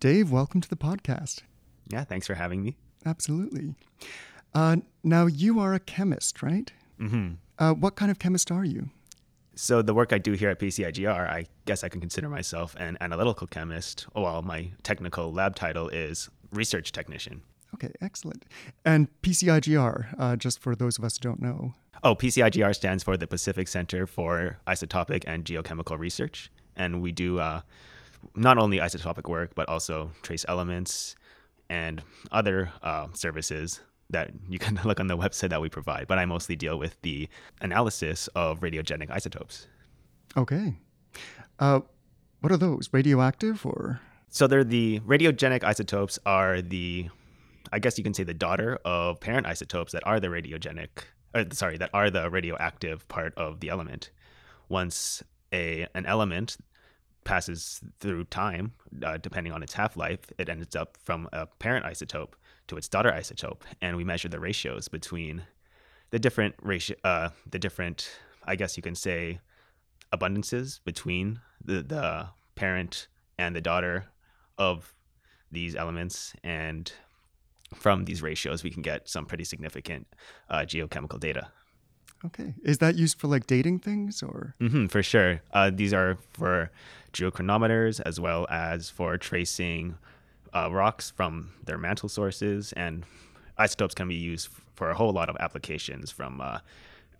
Dave. Welcome to the podcast. Yeah, thanks for having me. Absolutely. Uh, now, you are a chemist, right? Mm-hmm. Uh, what kind of chemist are you? So the work I do here at PCIGR, I guess I can consider myself an analytical chemist, while my technical lab title is research technician. Okay, excellent. And PCIGR, uh, just for those of us who don't know. Oh, PCIGR stands for the Pacific Center for Isotopic and Geochemical Research, and we do uh, not only isotopic work but also trace elements and other uh, services that you can look on the website that we provide. But I mostly deal with the analysis of radiogenic isotopes. Okay. Uh, what are those? Radioactive or? So they're the radiogenic isotopes are the, I guess you can say the daughter of parent isotopes that are the radiogenic, or sorry, that are the radioactive part of the element. Once a an element passes through time, uh, depending on its half life, it ends up from a parent isotope to its daughter isotope, and we measure the ratios between the different ratio, uh, the different, I guess you can say, abundances between the the parent and the daughter of these elements, and from these ratios, we can get some pretty significant uh, geochemical data. Okay. Is that used for like dating things or? Mm-hmm, for sure. Uh, these are for geochronometers as well as for tracing uh, rocks from their mantle sources. And isotopes can be used for a whole lot of applications from uh,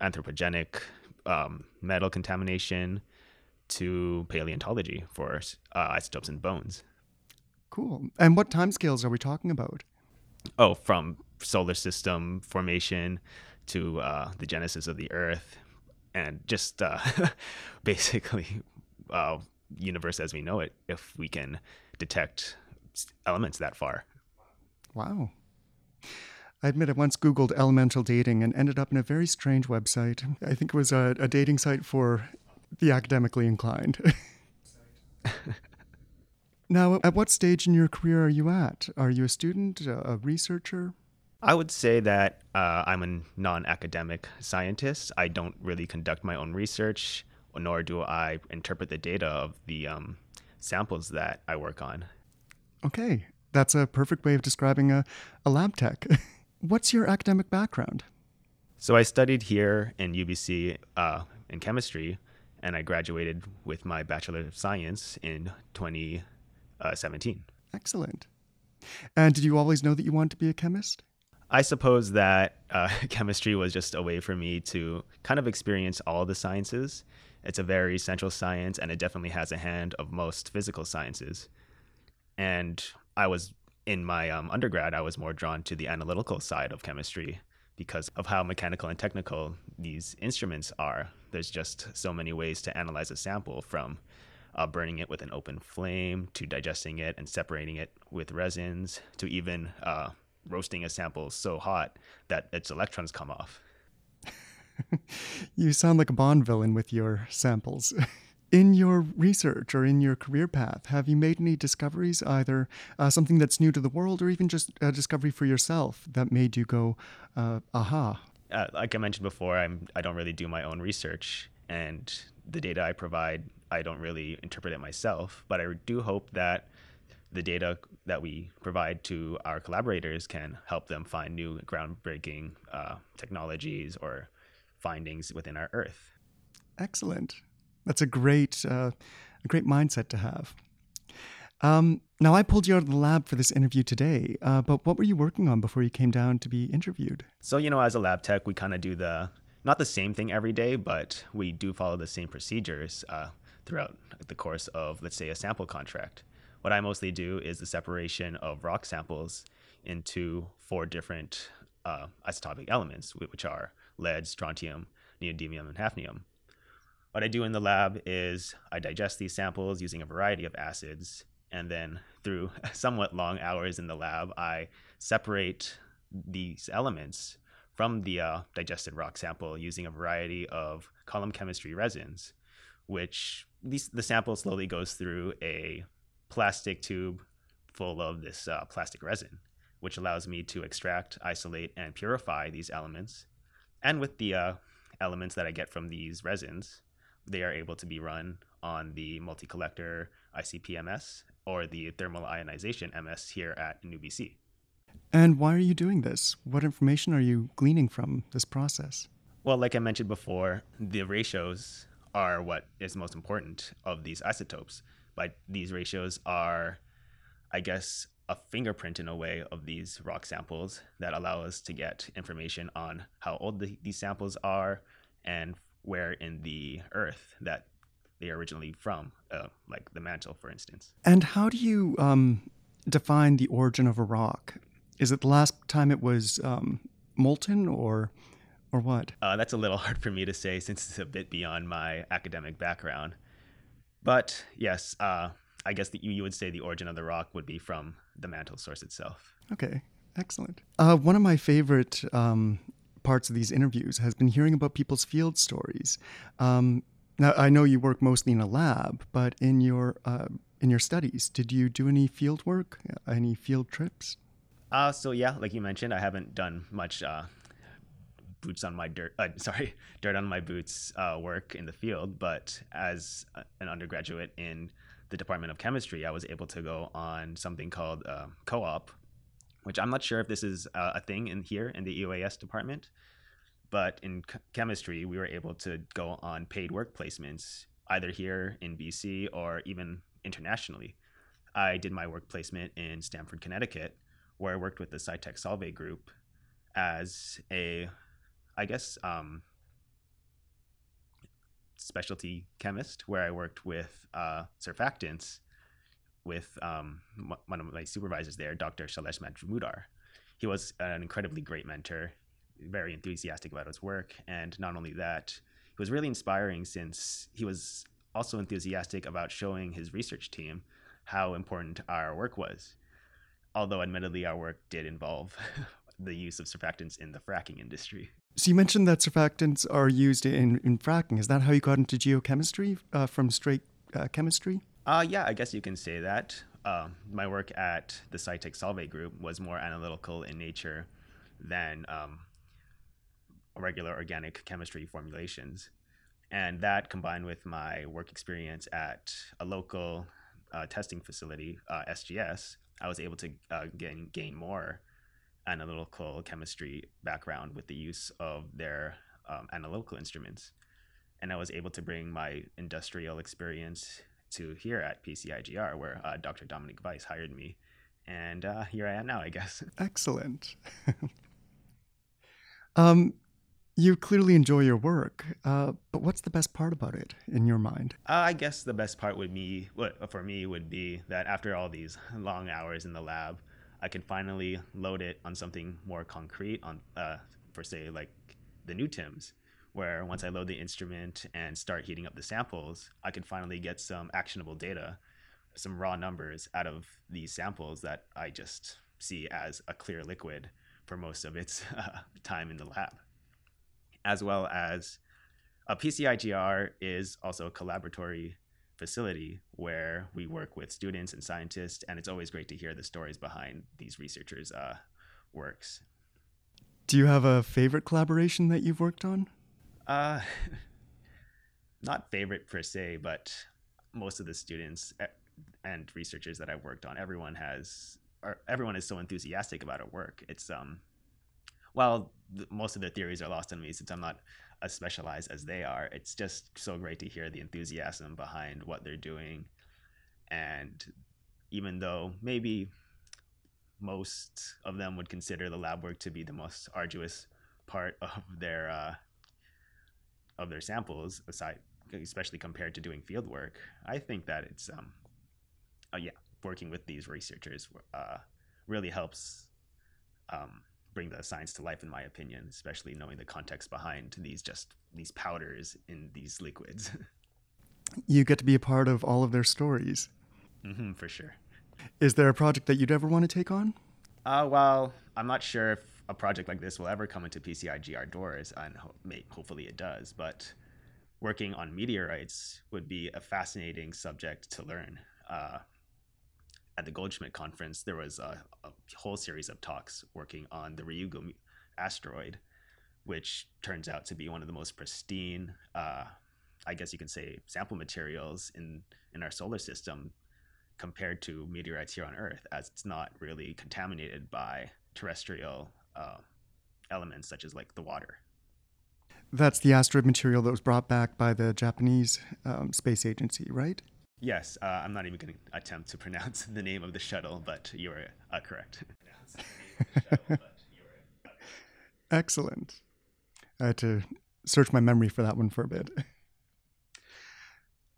anthropogenic um, metal contamination to paleontology for uh, isotopes in bones. Cool. And what timescales are we talking about? Oh, from solar system formation to uh, the genesis of the Earth, and just uh, basically uh, universe as we know it. If we can detect elements that far. Wow. I admit I once Googled elemental dating and ended up in a very strange website. I think it was a, a dating site for the academically inclined. now, at what stage in your career are you at? Are you a student, a researcher? I would say that uh, I'm a non academic scientist. I don't really conduct my own research, nor do I interpret the data of the um, samples that I work on. Okay, that's a perfect way of describing a, a lab tech. What's your academic background? So I studied here in UBC uh, in chemistry, and I graduated with my Bachelor of Science in 2017. Excellent. And did you always know that you wanted to be a chemist? I suppose that uh, chemistry was just a way for me to kind of experience all the sciences. It's a very central science, and it definitely has a hand of most physical sciences. And I was in my um, undergrad, I was more drawn to the analytical side of chemistry because of how mechanical and technical these instruments are. There's just so many ways to analyze a sample from uh, burning it with an open flame to digesting it and separating it with resins to even uh, roasting a sample so hot that its electrons come off. you sound like a Bond villain with your samples. in your research or in your career path, have you made any discoveries, either uh, something that's new to the world or even just a discovery for yourself that made you go, uh, aha? Uh, like I mentioned before, I'm, I don't really do my own research, and the data I provide, I don't really interpret it myself. But I do hope that the data that we provide to our collaborators can help them find new groundbreaking uh, technologies or findings within our Earth. Excellent. That's a great, uh, a great mindset to have. Um, now, I pulled you out of the lab for this interview today, uh, but what were you working on before you came down to be interviewed? So, you know, as a lab tech, we kind of do the not the same thing every day, but we do follow the same procedures uh, throughout the course of, let's say, a sample contract. What I mostly do is the separation of rock samples into four different uh, isotopic elements, which are lead, strontium, neodymium and hafnium. What I do in the lab is I digest these samples using a variety of acids, and then through somewhat long hours in the lab, I separate these elements from the uh, digested rock sample using a variety of column chemistry resins, which these, the sample slowly goes through a plastic tube full of this uh, plastic resin, which allows me to extract, isolate, and purify these elements. And with the uh, elements that I get from these resins, they are able to be run on the multi collector ICP-MS or the thermal ionization MS here at NUBC. And why are you doing this? What information are you gleaning from this process? Well, like I mentioned before, the ratios are what is most important of these isotopes. But these ratios are, I guess, a fingerprint in a way of these rock samples that allow us to get information on how old the, these samples are and where in the earth that they are originally from, uh, like the mantle, for instance. And how do you um, define the origin of a rock? Is it the last time it was um, molten, or or what? Uh, that's a little hard for me to say since it's a bit beyond my academic background. But yes, uh, I guess that you, you would say the origin of the rock would be from the mantle source itself. Okay, excellent. Uh, one of my favorite um, parts of these interviews has been hearing about people's field stories. Um, now, I know you work mostly in a lab, but in your uh, in your studies, did you do any field work, any field trips? Uh, so yeah, like you mentioned, I haven't done much uh, boots on my dirt. Uh, sorry, dirt on my boots uh, work in the field. But as an undergraduate in the Department of Chemistry, I was able to go on something called uh, co-op, which I'm not sure if this is uh, a thing in here in the EOAS department. But in chemistry, we were able to go on paid work placements either here in BC or even internationally. I did my work placement in Stamford, Connecticut, where I worked with the Cytec Solvay group as a, I guess, um, specialty chemist, where I worked with uh, surfactants with um, one of my supervisors there, Dr. Shailesh Majumdar. He was an incredibly great mentor, very enthusiastic about his work, and not only that, he was really inspiring since he was also enthusiastic about showing his research team how important our work was although admittedly our work did involve the use of surfactants in the fracking industry. So you mentioned that surfactants are used in, in fracking. Is that how you got into geochemistry uh, from straight uh, chemistry? Uh, yeah, I guess you can say that. Uh, my work at the Cytec Solvay group was more analytical in nature than um, regular organic chemistry formulations. And that combined with my work experience at a local uh, testing facility, uh, SGS, I was able to uh, gain gain more analytical chemistry background with the use of their um, analytical instruments, and I was able to bring my industrial experience to here at PCIGR, where uh, Dr. Dominique Weis hired me, and uh, here I am now, I guess. Excellent. um, you clearly enjoy your work, uh, but what's the best part about it in your mind? Uh, I guess the best part would be, what for me would be that after all these long hours in the lab, I can finally load it on something more concrete, on uh, for say like the new TIMS, where once I load the instrument and start heating up the samples, I can finally get some actionable data, some raw numbers out of these samples that I just see as a clear liquid for most of its time in the lab. As well as a PCIGR is also a collaboratory facility where we work with students and scientists, and it's always great to hear the stories behind these researchers' uh, works. Do you have a favorite collaboration that you've worked on? Uh, not favorite per se, but most of the students eh, and researchers that I've worked on, everyone has, or everyone is so enthusiastic about our work. It's um, while most of the theories are lost on me since I'm not as specialized as they are, it's just so great to hear the enthusiasm behind what they're doing. And even though maybe most of them would consider the lab work to be the most arduous part of their uh, of their samples, aside especially compared to doing field work, I think that it's um, uh, yeah, working with these researchers uh, really helps um, bring the science to life, in my opinion, especially knowing the context behind these just these powders in these liquids. you get to be a part of all of their stories. Mm-hmm, for sure. Is there a project that you'd ever want to take on? Uh, well, I'm not sure if a project like this will ever come into PCIGR doors, and ho- may, hopefully it does. But working on meteorites would be a fascinating subject to learn. Uh, at the Goldschmidt conference, there was a, a, whole series of talks working on the Ryugu asteroid, which turns out to be one of the most pristine, uh, I guess you can say, sample materials in in our solar system compared to meteorites here on Earth, as it's not really contaminated by terrestrial uh, elements such as like the water. That's the asteroid material that was brought back by the Japanese um, space agency, right? Yes, uh, I'm not even going to attempt to pronounce the name of the shuttle, but you are uh, correct. Excellent. I had to search my memory for that one for a bit.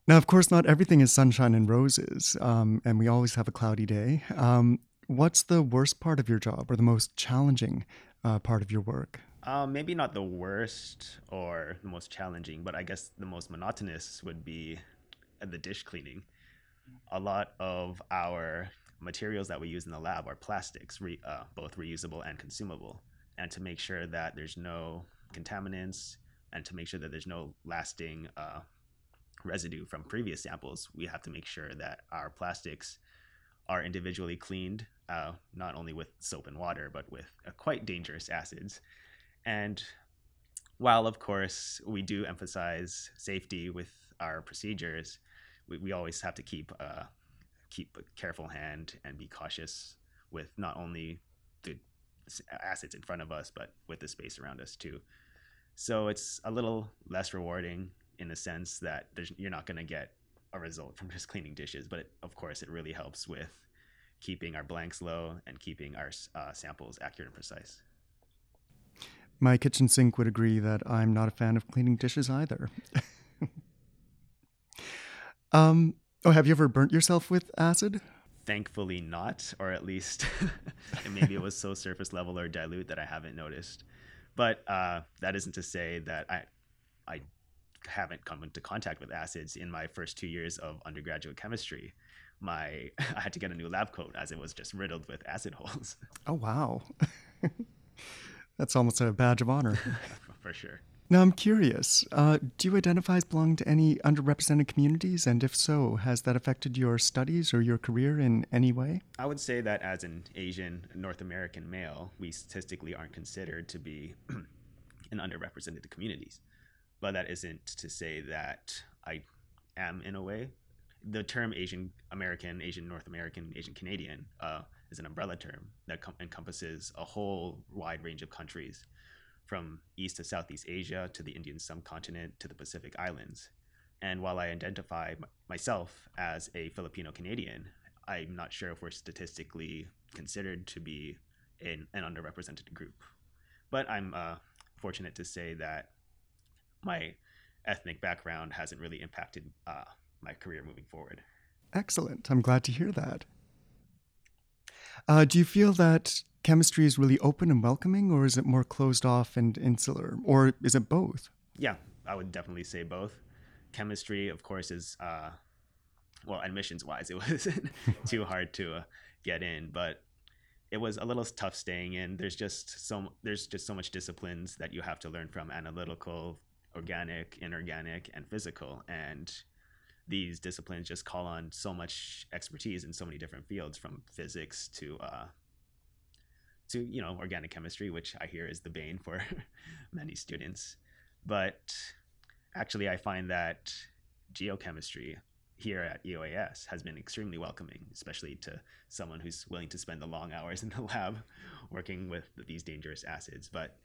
Now, of course, not everything is sunshine and roses, um, and we always have a cloudy day. Um, what's the worst part of your job or the most challenging uh, part of your work? Um, maybe not the worst or the most challenging, but I guess the most monotonous would be the dish cleaning. A lot of our materials that we use in the lab are plastics, re, uh, both reusable and consumable. And to make sure that there's no contaminants and to make sure that there's no lasting uh, residue from previous samples, we have to make sure that our plastics are individually cleaned, uh, not only with soap and water, but with uh, quite dangerous acids. And while, of course, we do emphasize safety with our procedures, we, we always have to keep uh, keep a careful hand and be cautious with not only the assets in front of us, but with the space around us too. So it's a little less rewarding in the sense that you're not going to get a result from just cleaning dishes, but it, of course, it really helps with keeping our blanks low and keeping our uh, samples accurate and precise. My kitchen sink would agree that I'm not a fan of cleaning dishes either. um, oh, have you ever burnt yourself with acid? Thankfully, not, or at least maybe it was so surface level or dilute that I haven't noticed. But uh, that isn't to say that I, I haven't come into contact with acids in my first two years of undergraduate chemistry. My I had to get a new lab coat as it was just riddled with acid holes. Oh wow. That's almost a badge of honor. For sure. Now, I'm curious uh, do you identify as belonging to any underrepresented communities? And if so, has that affected your studies or your career in any way? I would say that as an Asian North American male, we statistically aren't considered to be in underrepresented communities. But that isn't to say that I am in a way. The term Asian American, Asian North American, Asian Canadian uh, is an umbrella term that com- encompasses a whole wide range of countries, from East to Southeast Asia to the Indian subcontinent to the Pacific Islands. And while I identify myself as a Filipino Canadian, I'm not sure if we're statistically considered to be in an underrepresented group. But I'm uh, fortunate to say that my ethnic background hasn't really impacted uh, my career moving forward. Excellent. I'm glad to hear that. Uh, do you feel that chemistry is really open and welcoming, or is it more closed off and insular, or is it both? Yeah, I would definitely say both. Chemistry, of course, is uh, well, admissions wise, it wasn't too hard to uh, get in, but it was a little tough staying in. There's just so there's just so much disciplines that you have to learn from analytical, organic, inorganic, and physical, and these disciplines just call on so much expertise in so many different fields from physics to uh, to you know organic chemistry which i hear is the bane for many students but actually i find that geochemistry here at eoas has been extremely welcoming especially to someone who's willing to spend the long hours in the lab working with these dangerous acids but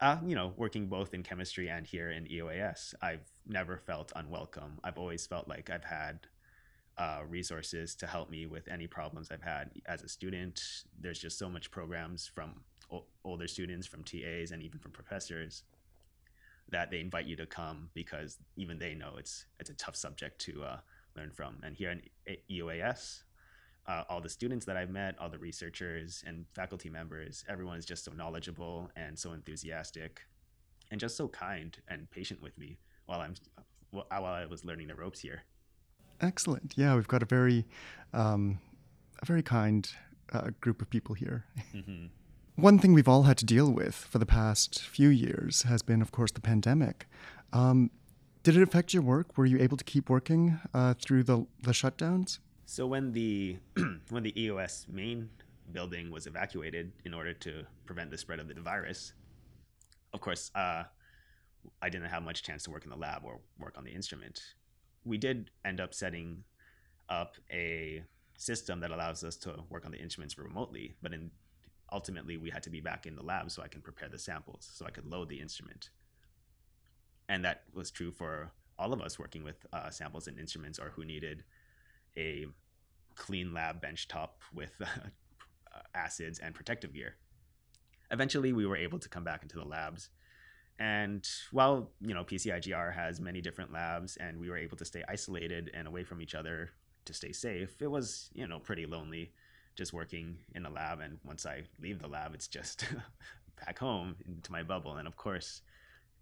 uh, you know, working both in chemistry and here in EOAS, I've never felt unwelcome. I've always felt like I've had uh, resources to help me with any problems I've had as a student. There's just so much programs from o- older students, from TAs, and even from professors that they invite you to come because even they know it's it's a tough subject to uh, learn from. And here in EOAS, uh, all the students that I've met, all the researchers and faculty members, everyone is just so knowledgeable and so enthusiastic, and just so kind and patient with me while I'm while I was learning the ropes here. Excellent. Yeah, we've got a very, um, a very kind uh, group of people here. Mm-hmm. One thing we've all had to deal with for the past few years has been, of course, the pandemic. Um, did it affect your work? Were you able to keep working uh, through the, the shutdowns? So when the when the EOS main building was evacuated in order to prevent the spread of the virus, of course, uh, I didn't have much chance to work in the lab or work on the instrument. We did end up setting up a system that allows us to work on the instruments remotely, but in ultimately we had to be back in the lab so I can prepare the samples so I could load the instrument. And that was true for all of us working with uh, samples and instruments or who needed a clean lab benchtop with uh, acids and protective gear. Eventually, we were able to come back into the labs. And while, you know, PCIGR has many different labs and we were able to stay isolated and away from each other to stay safe, it was, you know, pretty lonely just working in a lab. And once I leave the lab, it's just back home into my bubble. And of course,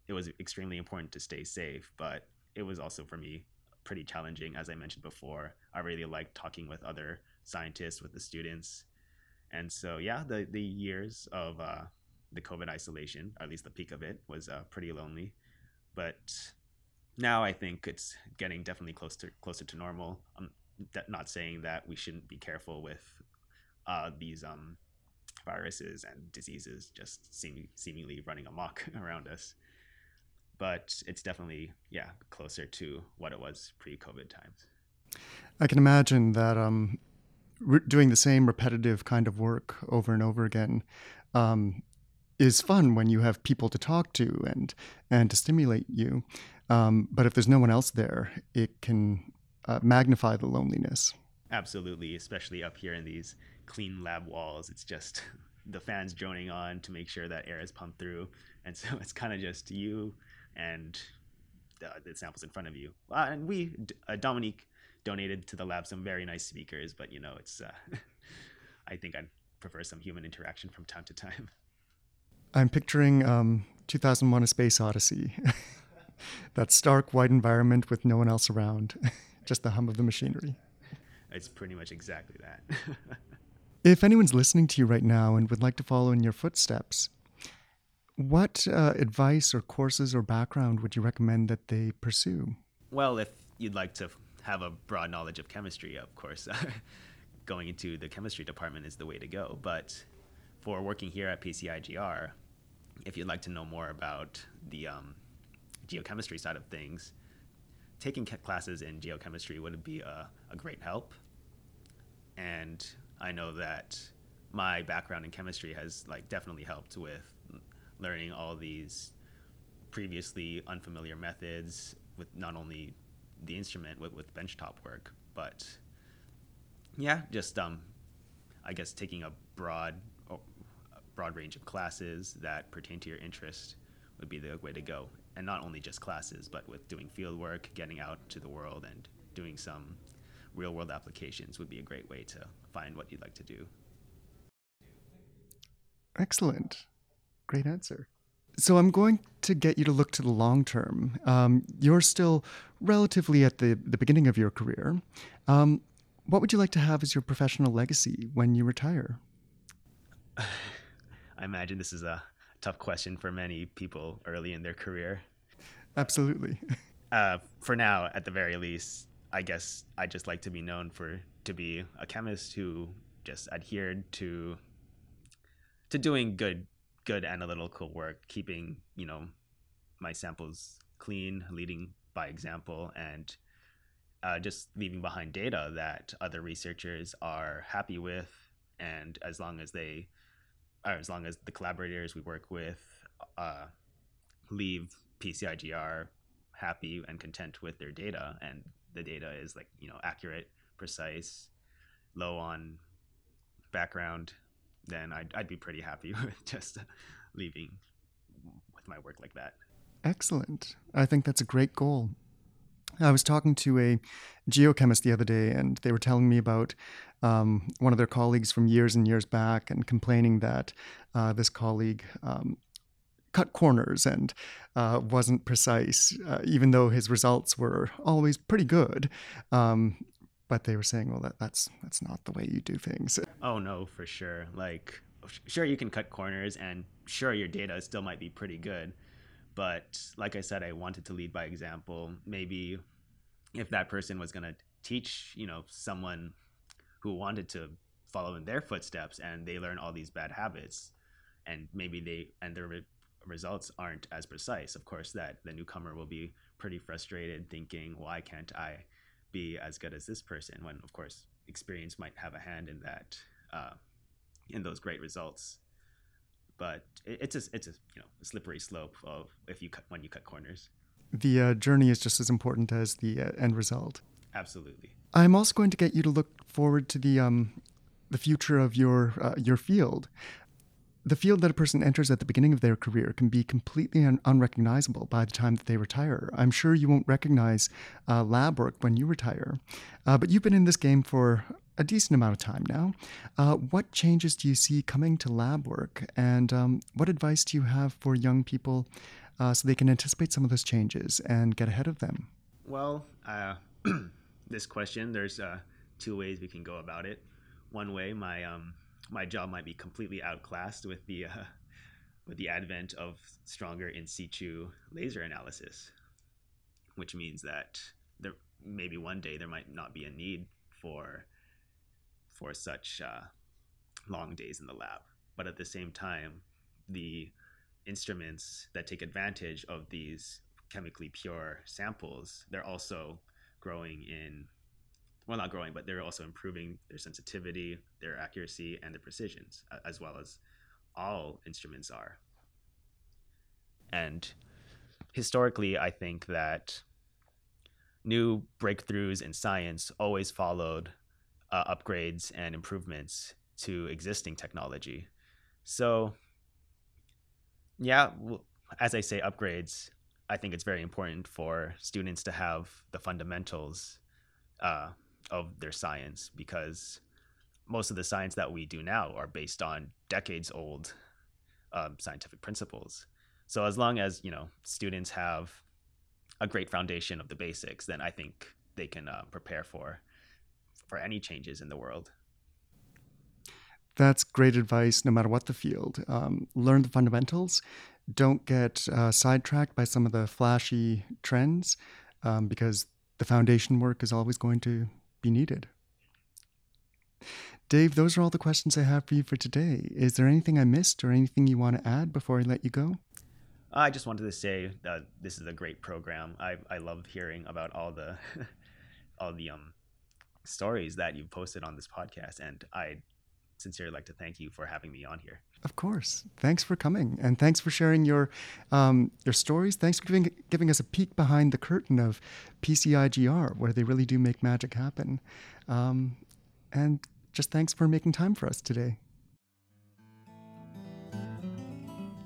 it was extremely important to stay safe, but it was also for me pretty challenging. As I mentioned before, I really liked talking with other scientists, with the students. And so, yeah, the, the years of uh, the COVID isolation, or at least the peak of it, was uh, pretty lonely. But now I think it's getting definitely closer closer to normal. I'm not saying that we shouldn't be careful with uh, these um, viruses and diseases just seem, seemingly running amok around us but it's definitely yeah closer to what it was pre-COVID times. I can imagine that um, re- doing the same repetitive kind of work over and over again um, is fun when you have people to talk to and and to stimulate you. Um, but if there's no one else there, it can uh, magnify the loneliness. Absolutely, especially up here in these clean lab walls. It's just the fans droning on to make sure that air is pumped through, and so it's kind of just you and the, the samples in front of you. Uh, and we, uh, Dominique, donated to the lab some very nice speakers, but you know, it's. Uh, I think I'd prefer some human interaction from time to time. I'm picturing um, 2001: A Space Odyssey. that stark white environment with no one else around, just the hum of the machinery. It's pretty much exactly that. if anyone's listening to you right now and would like to follow in your footsteps, what uh, advice or courses or background would you recommend that they pursue? Well, if you'd like to have a broad knowledge of chemistry, of course, going into the chemistry department is the way to go. But for working here at PCIGR, if you'd like to know more about the um, geochemistry side of things, taking classes in geochemistry would be a, a great help. And I know that my background in chemistry has like definitely helped with learning all these previously unfamiliar methods with not only the instrument with, with benchtop work, but yeah, just um, I guess taking a broad broad range of classes that pertain to your interest would be the way to go. And not only just classes, but with doing field work, getting out to the world, and doing some real world applications would be a great way to find what you'd like to do. Excellent. Great answer. So I'm going to get you to look to the long term. Um, you're still relatively at the, the beginning of your career. Um, what would you like to have as your professional legacy when you retire? I imagine this is a tough question for many people early in their career. Absolutely. Uh, for now, at the very least, I guess I just like to be known for to be a chemist who just adhered to to doing good good analytical work, keeping you know my samples clean, leading by example, and uh, just leaving behind data that other researchers are happy with, and as long as they, or as long as the collaborators we work with, uh, leave PCIGR happy and content with their data, and the data is like you know accurate, precise, low on background then I'd, I'd be pretty happy with just leaving with my work like that. Excellent. I think that's a great goal. I was talking to a geochemist the other day, and they were telling me about um, one of their colleagues from years and years back and complaining that uh, this colleague um, cut corners and uh, wasn't precise, uh, even though his results were always pretty good. Um, but they were saying, well, that, that's that's not the way you do things. Oh no, for sure. Like, sure you can cut corners, and sure your data still might be pretty good. But like I said, I wanted to lead by example. Maybe if that person was going to teach, you know, someone who wanted to follow in their footsteps and they learn all these bad habits and maybe they and their re- results aren't as precise of course that the newcomer will be pretty frustrated thinking why can't i be as good as this person when of course experience might have a hand in that uh, in those great results but it, it's a it's a you know a slippery slope of if you cut when you cut corners the uh, journey is just as important as the uh, end result absolutely I'm also going to get you to look forward to the um, the future of your uh, your field. The field that a person enters at the beginning of their career can be completely un- unrecognizable by the time that they retire. I'm sure you won't recognize uh, lab work when you retire, uh, but you've been in this game for a decent amount of time now. Uh, what changes do you see coming to lab work, and um, what advice do you have for young people uh, so they can anticipate some of those changes and get ahead of them? Well, uh, this question, there's uh, two ways we can go about it. One way, my um, my job might be completely outclassed with the uh, with the advent of stronger in situ laser analysis, which means that there maybe one day there might not be a need for for such uh, long days in the lab. But at the same time, the instruments that take advantage of these chemically pure samples, they're also growing in well not growing but they're also improving their sensitivity their accuracy and their precisions as well as all instruments are and historically i think that new breakthroughs in science always followed uh, upgrades and improvements to existing technology so yeah as i say upgrades I think it's very important for students to have the fundamentals uh, of their science because most of the science that we do now are based on decades old um, scientific principles. So as long as you know students have a great foundation of the basics, then I think they can uh, prepare for for any changes in the world. That's great advice, no matter what the field. Um, learn the fundamentals don't get uh, sidetracked by some of the flashy trends um, because the foundation work is always going to be needed. Dave, those are all the questions I have for you for today. Is there anything I missed or anything you want to add before I let you go? I just wanted to say that this is a great program. I, I love hearing about all the all the um stories that you've posted on this podcast, and I sincerely like to thank you for having me on here. Of course. Thanks for coming, and thanks for sharing your um, your stories. Thanks for giving giving us a peek behind the curtain of PCIGR, where they really do make magic happen. Um, and just thanks for making time for us today.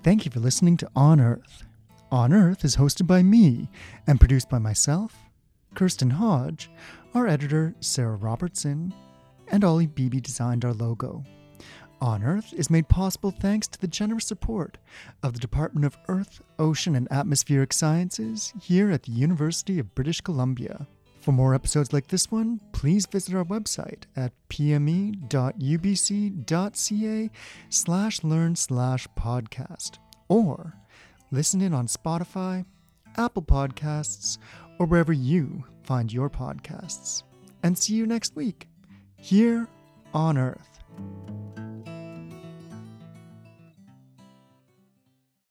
Thank you for listening to On Earth. On Earth is hosted by me and produced by myself, Kirsten Hodge, our editor, Sarah Robertson, and Ollie Beebe designed our logo. On Earth is made possible thanks to the generous support of the Department of Earth, Ocean, and Atmospheric Sciences here at the University of British Columbia. For more episodes like this one, please visit our website at pme.ubc.ca slash learn slash podcast or listen in on Spotify, Apple Podcasts, or wherever you find your podcasts. And see you next week here on Earth.